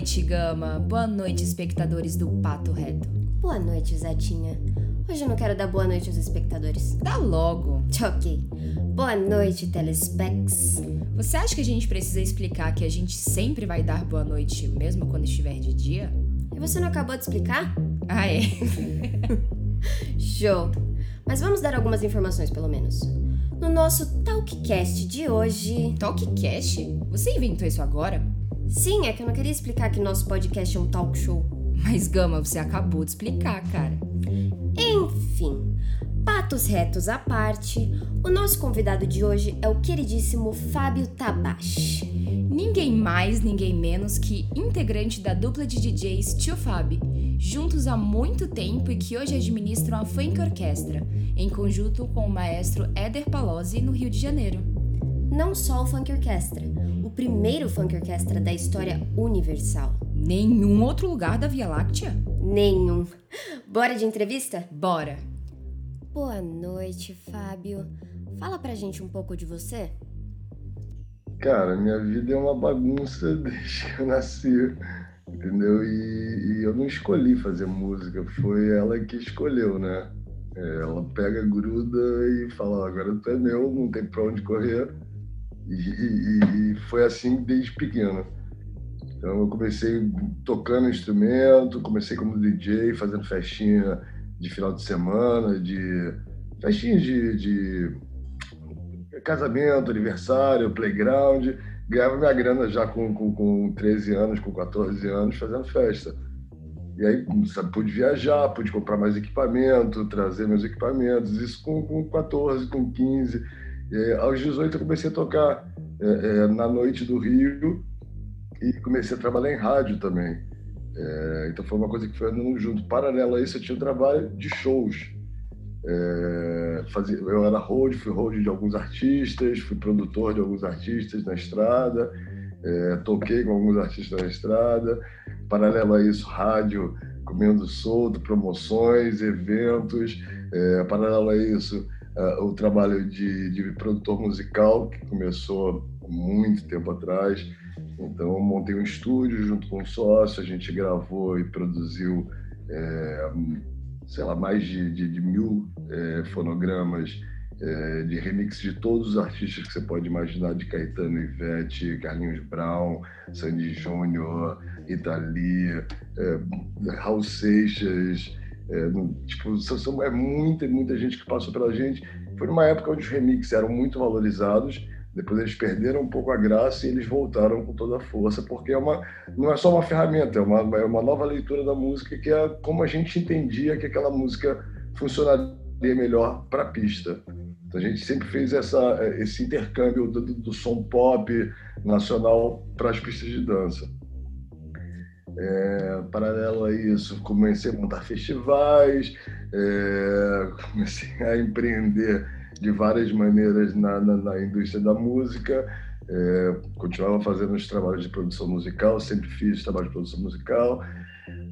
noite, Gama. Boa noite, espectadores do Pato Reto. Boa noite, Zetinha. Hoje eu não quero dar boa noite aos espectadores. Dá logo. Ok. Boa noite, telespecs. Você acha que a gente precisa explicar que a gente sempre vai dar boa noite, mesmo quando estiver de dia? E você não acabou de explicar? Ah, é? Show. Mas vamos dar algumas informações, pelo menos. No nosso Talkcast de hoje. Talkcast? Você inventou isso agora? Sim, é que eu não queria explicar que nosso podcast é um talk show. Mas, Gama, você acabou de explicar, cara. Enfim, patos retos à parte, o nosso convidado de hoje é o queridíssimo Fábio Tabashi. Ninguém mais, ninguém menos que integrante da dupla de DJs Tio Fab, juntos há muito tempo e que hoje administram a Funk Orquestra, em conjunto com o maestro Éder Palozzi no Rio de Janeiro. Não só o Funk Orquestra, o primeiro Funk Orquestra da história universal. Nenhum outro lugar da Via Láctea? Nenhum. Bora de entrevista? Bora. Boa noite, Fábio. Fala pra gente um pouco de você. Cara, minha vida é uma bagunça desde que eu nasci, entendeu? E, e eu não escolhi fazer música, foi ela que escolheu, né? É, ela pega, gruda e fala: agora tu é meu, não tem pra onde correr. E, e, foi assim desde pequeno. Então eu comecei tocando instrumento, comecei como DJ, fazendo festinha de final de semana, de festinhas de, de casamento, aniversário, playground. Ganhava minha grana já com, com, com 13 anos, com 14 anos, fazendo festa. E aí sabe, pude viajar, pude comprar mais equipamento, trazer meus equipamentos. Isso com, com 14, com 15. E, aos 18 eu comecei a tocar é, é, na noite do Rio e comecei a trabalhar em rádio também. É, então foi uma coisa que foi andando junto. Paralelo a isso, eu tinha um trabalho de shows. É, fazia, eu era hold, fui hold de alguns artistas, fui produtor de alguns artistas na estrada, é, toquei com alguns artistas na estrada. Paralelo a isso, rádio, comendo solto, promoções, eventos. É, paralelo a isso, é, o trabalho de, de produtor musical, que começou muito tempo atrás. Então, eu montei um estúdio junto com um sócio, a gente gravou e produziu, é, sei lá, mais de, de, de mil é, fonogramas é, de remix de todos os artistas que você pode imaginar, de Caetano Ivete, Carlinhos Brown, Sandy Júnior, Italia, Raul Seixas, é, tipo, são, é muita, muita gente que passou pela gente. Foi numa época onde os remixes eram muito valorizados, depois eles perderam um pouco a graça e eles voltaram com toda a força, porque é uma, não é só uma ferramenta, é uma, é uma nova leitura da música, que é como a gente entendia que aquela música funcionaria melhor para a pista. Então a gente sempre fez essa, esse intercâmbio do, do som pop nacional para as pistas de dança. É, paralelo a isso, comecei a montar festivais, é, comecei a empreender de várias maneiras na, na, na indústria da música. É, continuava fazendo os trabalhos de produção musical, sempre fiz trabalho de produção musical.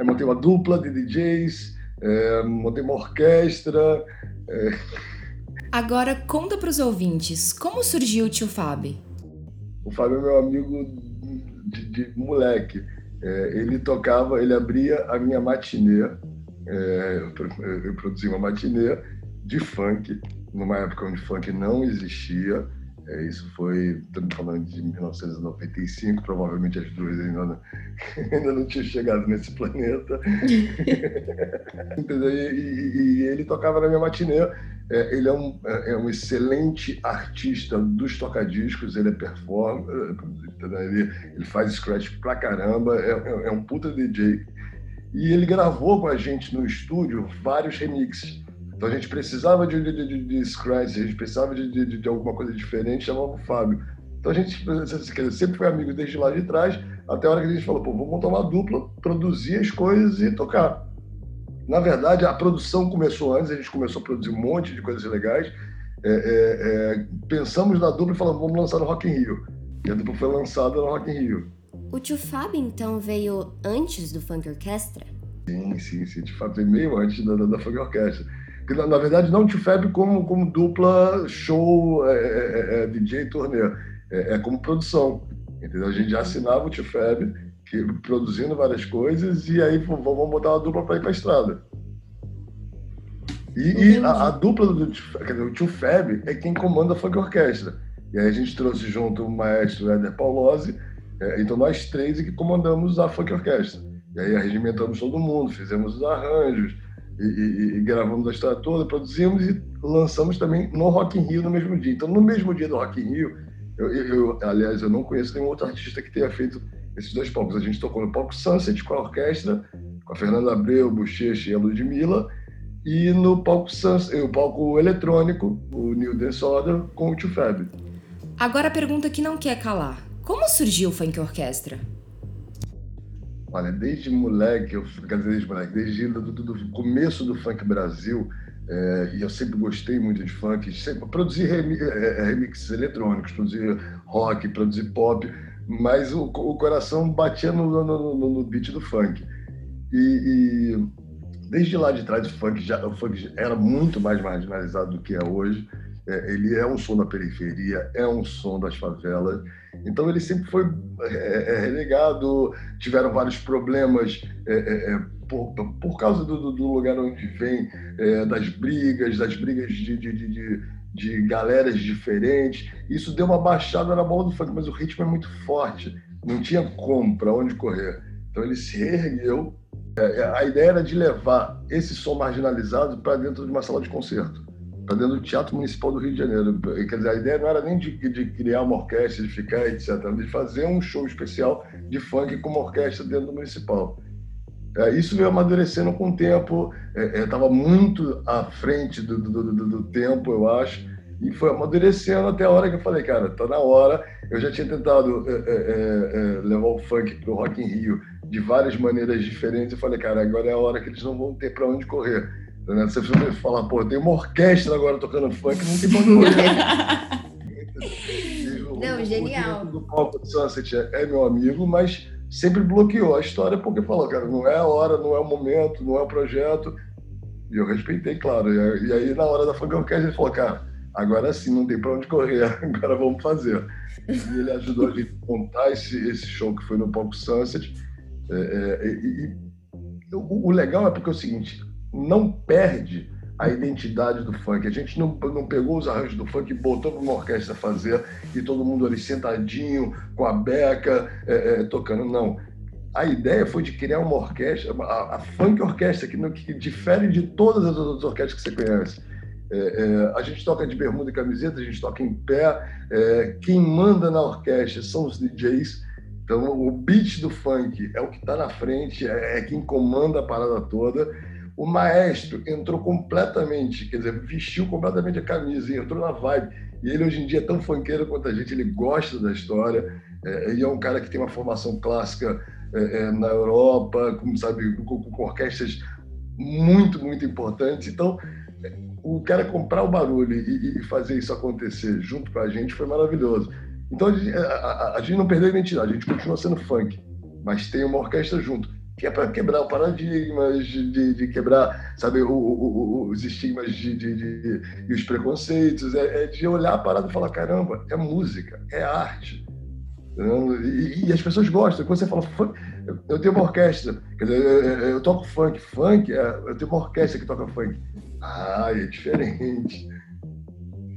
Aí montei uma dupla de DJs, é, montei uma orquestra. É. Agora conta para os ouvintes, como surgiu o tio Fábio? O Fábio é meu amigo de, de moleque. É, ele tocava, ele abria a minha matinê. É, eu, eu produzia uma matinê de funk numa época onde funk não existia. É, isso foi, estamos falando de 1995, provavelmente as duas ainda não, ainda não tinham chegado nesse planeta. e, e, e, ele tocava na minha matinê. É, ele é um, é, é um excelente artista dos tocadiscos, ele é performer, ele, ele faz scratch pra caramba, é, é, é um puta DJ. E ele gravou com a gente no estúdio vários remixes. Então a gente precisava de, de, de, de scratch, a gente precisava de, de, alguma coisa diferente, chamava o Fábio. Então a gente sempre foi amigo desde lá de trás, até a hora que a gente falou, pô, vamos montar uma dupla, produzir as coisas e tocar. Na verdade, a produção começou antes, a gente começou a produzir um monte de coisas legais. É, é, é, pensamos na dupla e falamos, vamos lançar no Rock in Rio. E a dupla foi lançada no Rock in Rio. O tio Fábio, então, veio antes do Funk Orquestra? Sim, sim, sim. O tio Fábio veio meio antes da, da, da Funk Orquestra que na, na verdade não te Feb como, como dupla show, é, é, é, DJ turnê, é, como produção. Entendeu? A gente já assinava o Feb que, produzindo várias coisas, e aí vamos botar uma dupla para ir para a estrada. E, e a, a, dupla do dizer, o tio Feb é quem comanda a funk orquestra. E aí a gente trouxe junto o maestro Éder Paulose, é, então nós três é que comandamos a funk orquestra. E aí arregimentamos todo mundo, fizemos os arranjos, e, e, e, gravamos a história toda, produzimos e lançamos também no Rock in Rio no mesmo dia. Então, no mesmo dia do Rock in Rio, eu, eu, aliás, eu não conheço nenhum outro artista que tenha feito esses dois palcos. A gente tocou no palco Sunset com a orquestra, com a Fernanda Abreu, Bochecha e a Ludmilla, e no palco, Sunset, o palco eletrônico, o New Dance Order, com o Tio Fab. Agora a pergunta que não quer calar. Como surgiu o Funk Orquestra? Olha, desde moleque, eu, quer dizer, desde moleque, desde do, do, do começo do funk Brasil, é, e eu sempre gostei muito de funk, sempre produzi remi, é, remixes eletrônicos, produzi rock, produzi pop, mas o, o coração batia no, no, no, no, beat do funk. E, e, desde lá de trás o funk, já, o funk era muito mais marginalizado do que é hoje. É, ele é um som da periferia, é um som das favelas. Então ele sempre foi é, é relegado, tiveram vários problemas é, é, é, por, por causa do, do, lugar onde vem, das brigas, das brigas de, de, de, de, galeras diferentes. Isso deu uma baixada na bola do funk, mas o ritmo é muito forte, não tinha como, para onde correr. Então ele se reergueu. a ideia era de levar esse som marginalizado para dentro de uma sala de concerto para dentro do Teatro Municipal do Rio de Janeiro. Quer dizer, a ideia não era nem de, de criar uma orquestra, de ficar, etc., de fazer um show especial de funk com uma orquestra dentro do Municipal. É, isso veio amadurecendo com o tempo, estava é, é, muito à frente do, do, do, do, tempo, eu acho, e foi amadurecendo até a hora que eu falei, cara, está na hora. Eu já tinha tentado é, é, levar o funk para o Rock in Rio de várias maneiras diferentes, eu falei, cara, agora é a hora que eles não vão ter para onde correr né? Você fala, pô, tem uma orquestra agora tocando funk, não tem pra Não, genial. O do palco do Sunset é, é meu amigo, mas sempre bloqueou a história porque falou, cara, não é a hora, não é o momento, não é o projeto. E eu respeitei, claro. E aí, na hora da orquestra, ele falou, cara, agora sim, não tem para onde correr, agora vamos fazer. E ele ajudou a gente a montar esse, esse show que foi no palco Sunset. É, é, e, e o, o legal é porque é o seguinte, não perde a identidade do funk. A gente não, não pegou os arranjos do funk e botou para uma orquestra fazer e todo mundo ali sentadinho, com a beca, é, é, tocando. Não. A ideia foi de criar uma orquestra, a, a funk orquestra, que, que, difere de todas as outras orquestras que você conhece. É, é, a gente toca de bermuda e camiseta, a gente toca em pé. É, quem manda na orquestra são os DJs. Então, o beat do funk é o que está na frente, é, é quem comanda a parada toda o maestro entrou completamente, quer dizer, vestiu completamente a camisa e entrou na vibe. E ele hoje em dia é tão funkeiro quanto a gente, ele gosta da história, é, e é um cara que tem uma formação clássica é, é, na Europa, como sabe, com, com, orquestras muito, muito importantes. Então, o cara comprar o barulho e, e, fazer isso acontecer junto com a gente foi maravilhoso. Então, a, a, a gente não perdeu a identidade, a gente continua sendo funk, mas tem uma orquestra junto que é para quebrar o paradigma, de, de, quebrar, sabe, o, o, os estigmas de, de, e os preconceitos, é, é, de olhar a parada e falar, caramba, é música, é arte. E, e, as pessoas gostam. Quando você fala, funk, eu tenho uma orquestra, quer dizer, eu, eu, toco funk, funk, é, eu tenho uma orquestra que toca funk. Ah, é diferente.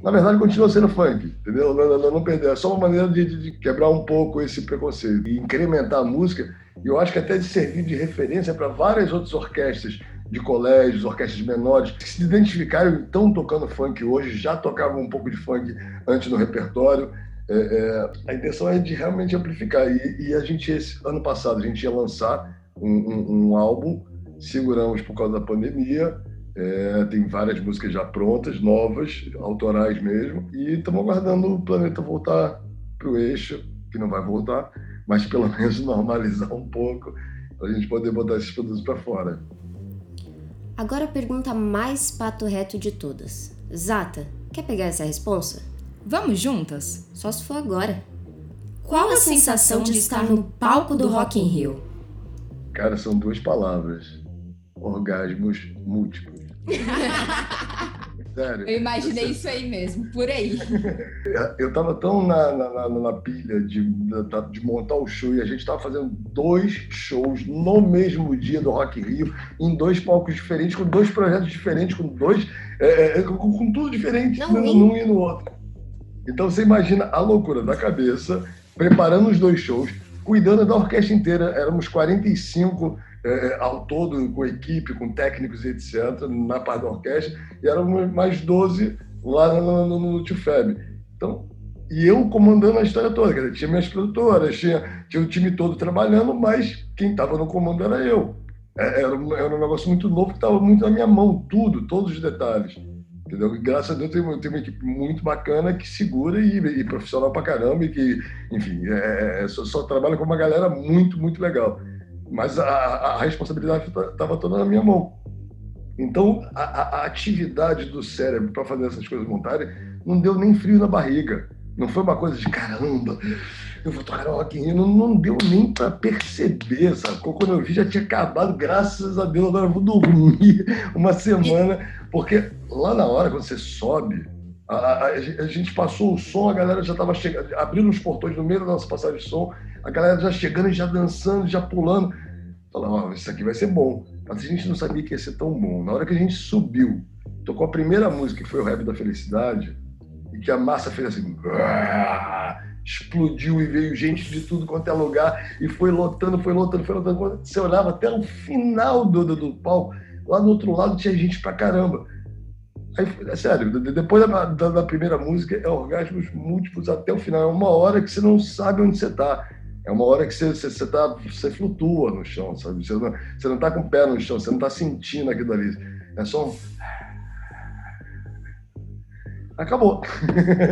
Na verdade, continua sendo funk, entendeu? Não, não, não. É só uma maneira de, de quebrar um pouco esse preconceito e incrementar a música e eu acho que até de servir de referência para várias outras orquestras de colégios, orquestras menores, que se identificaram e estão tocando funk hoje, já tocavam um pouco de funk antes no repertório. É, é, a intenção é de realmente amplificar. E, e, a gente, esse ano passado, a gente ia lançar um, um, um álbum, seguramos por causa da pandemia, é, tem várias músicas já prontas, novas, autorais mesmo, e estamos aguardando o planeta voltar para o eixo, que não vai voltar, mas pelo menos normalizar um pouco para a gente poder botar esses produtos para fora. Agora a pergunta mais pato reto de todas. Zata, quer pegar essa resposta? Vamos juntas? Só se for agora. Qual a sensação de estar no palco do Rock in Rio? Cara, são duas palavras. Orgasmos múltiplos. Sério. Eu imaginei isso aí mesmo, por aí. Eu tava tão na, na, na pilha de, de, montar o show e a gente tava fazendo dois shows no mesmo dia do Rock Rio, em dois palcos diferentes, com dois projetos diferentes, com dois. É, é com, com, tudo diferente, Não, num e no outro. Então você imagina a loucura da cabeça, preparando os dois shows, cuidando da orquestra inteira. Éramos 45 é, ao todo, com equipe, com técnicos e etc., na parte da orquestra, e éramos mais 12 lá no, no, no. Então, e eu comandando a história toda, dizer, tinha minhas produtoras, tinha, tinha o time todo trabalhando, mas quem estava no comando era eu. É, era, era um negócio muito novo que estava muito na minha mão, tudo, todos os detalhes. Entendeu? Graças a Deus tem tem uma equipe muito bacana que segura e, e profissional pra caramba e que, enfim, é, é só, só trabalha com uma galera muito, muito legal mas a, a responsabilidade estava toda na minha mão. Então, a, a atividade do cérebro para fazer essas coisas montarem não deu nem frio na barriga. Não foi uma coisa de caramba, eu vou tocar rock in não, não deu nem para perceber, sacou? Quando eu vi já tinha acabado, graças a Deus, agora eu vou dormir uma semana, porque lá na hora, quando você sobe, a, a, a gente passou o som, a galera já estava chegando, abrindo os portões no meio da nossa passagem de som, a galera já chegando, já dançando, já pulando. Falava, oh, isso aqui vai ser bom. Mas a gente não sabia que ia ser tão bom. Na hora que a gente subiu, tocou a primeira música, que foi o Rap da Felicidade, e que a massa fez assim, explodiu e veio gente de tudo quanto é lugar, e foi lotando, foi lotando, foi lotando. Você olhava até o final do, do, do palco, lá do outro lado tinha gente pra caramba. Aí, é sério, depois da, da, da, primeira música é orgasmos múltiplos até o final. É uma hora que você não sabe onde você está. É uma hora que você, você, você, tá, você flutua no chão, sabe? Você não, você não tá com o pé no chão, você não está sentindo aquilo ali. É só um... Acabou.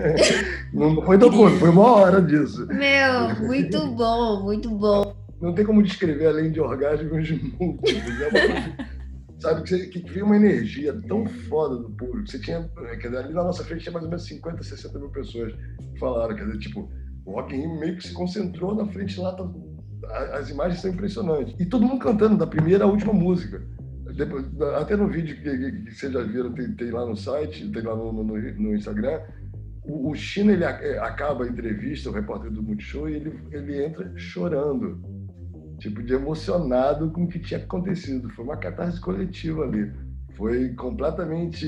não foi tão curto, foi uma hora disso. Meu, muito bom, muito bom. Não tem como descrever além de orgasmos múltiplos. É uma coisa, sabe, que, você, que veio uma energia tão foda do público. Você tinha, quer dizer, ali na nossa frente tinha mais ou menos 50, 60 mil pessoas que falaram, quer dizer, tipo, o Rock in Rio meio que se concentrou na frente lá, tá, as imagens são impressionantes. E todo mundo cantando da primeira à última música. Depois, até no vídeo que, que, que vocês já viram, tem, tem, lá no site, tem lá no, no, no Instagram, o, o China ele é, acaba a entrevista, o repórter do Multishow, e ele, ele entra chorando, tipo, de emocionado com o que tinha acontecido. Foi uma catarse coletiva ali. Foi completamente,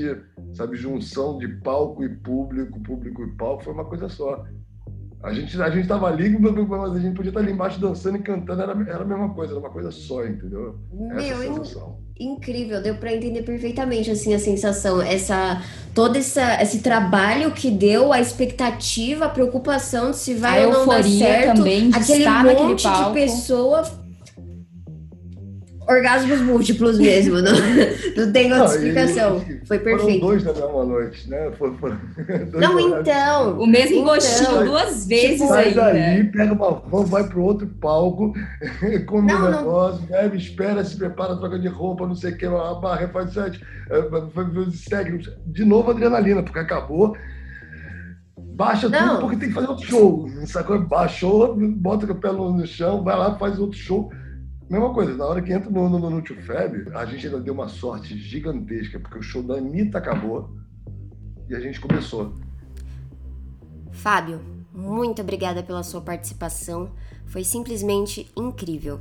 sabe, junção de palco e público, público e palco, foi uma coisa só. A gente, a gente tava ali, mas a gente podia estar ali embaixo dançando e cantando, era, era a mesma coisa, era uma coisa só, entendeu? Essa Meu, sensação. incrível, deu para entender perfeitamente assim a sensação, essa todo essa, esse trabalho que deu, a expectativa, a preocupação de se vai a ou não dar certo, também aquele monte de pessoa orgasmos múltiplos mesmo, não, não tem outra não, explicação. E, foi perfeito. Foram dois na mesma noite, né? Foi, foi, não, então. O mesmo então, gostinho duas vezes tipo, sai daí, pega uma van, vai pro outro palco, come não, um negócio, bebe, espera, se prepara, troca de roupa, não sei o que, a barra, faz sete, é, segue. De novo adrenalina, porque acabou. Baixa não. tudo porque tem que fazer outro show. Sacou? Baixou, bota o pé no chão, vai lá, faz outro show Mesma coisa, na hora que entra no, no, no Feb, a gente ainda deu uma sorte gigantesca, porque o show da Anitta acabou e a gente começou. Fábio, muito obrigada pela sua participação. Foi simplesmente incrível.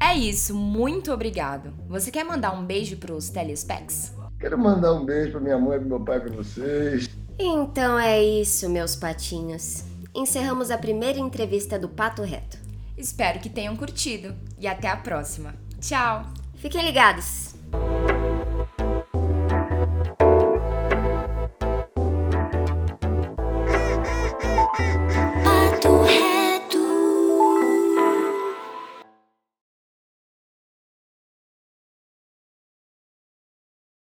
É isso, muito obrigado. Você quer mandar um beijo para os telespecs? Quero mandar um beijo para minha mãe, para meu pai, para vocês. Então é isso, meus patinhos. Encerramos a primeira entrevista do Pato Reto. Espero que tenham curtido e até a próxima. Tchau! Fiquem ligados!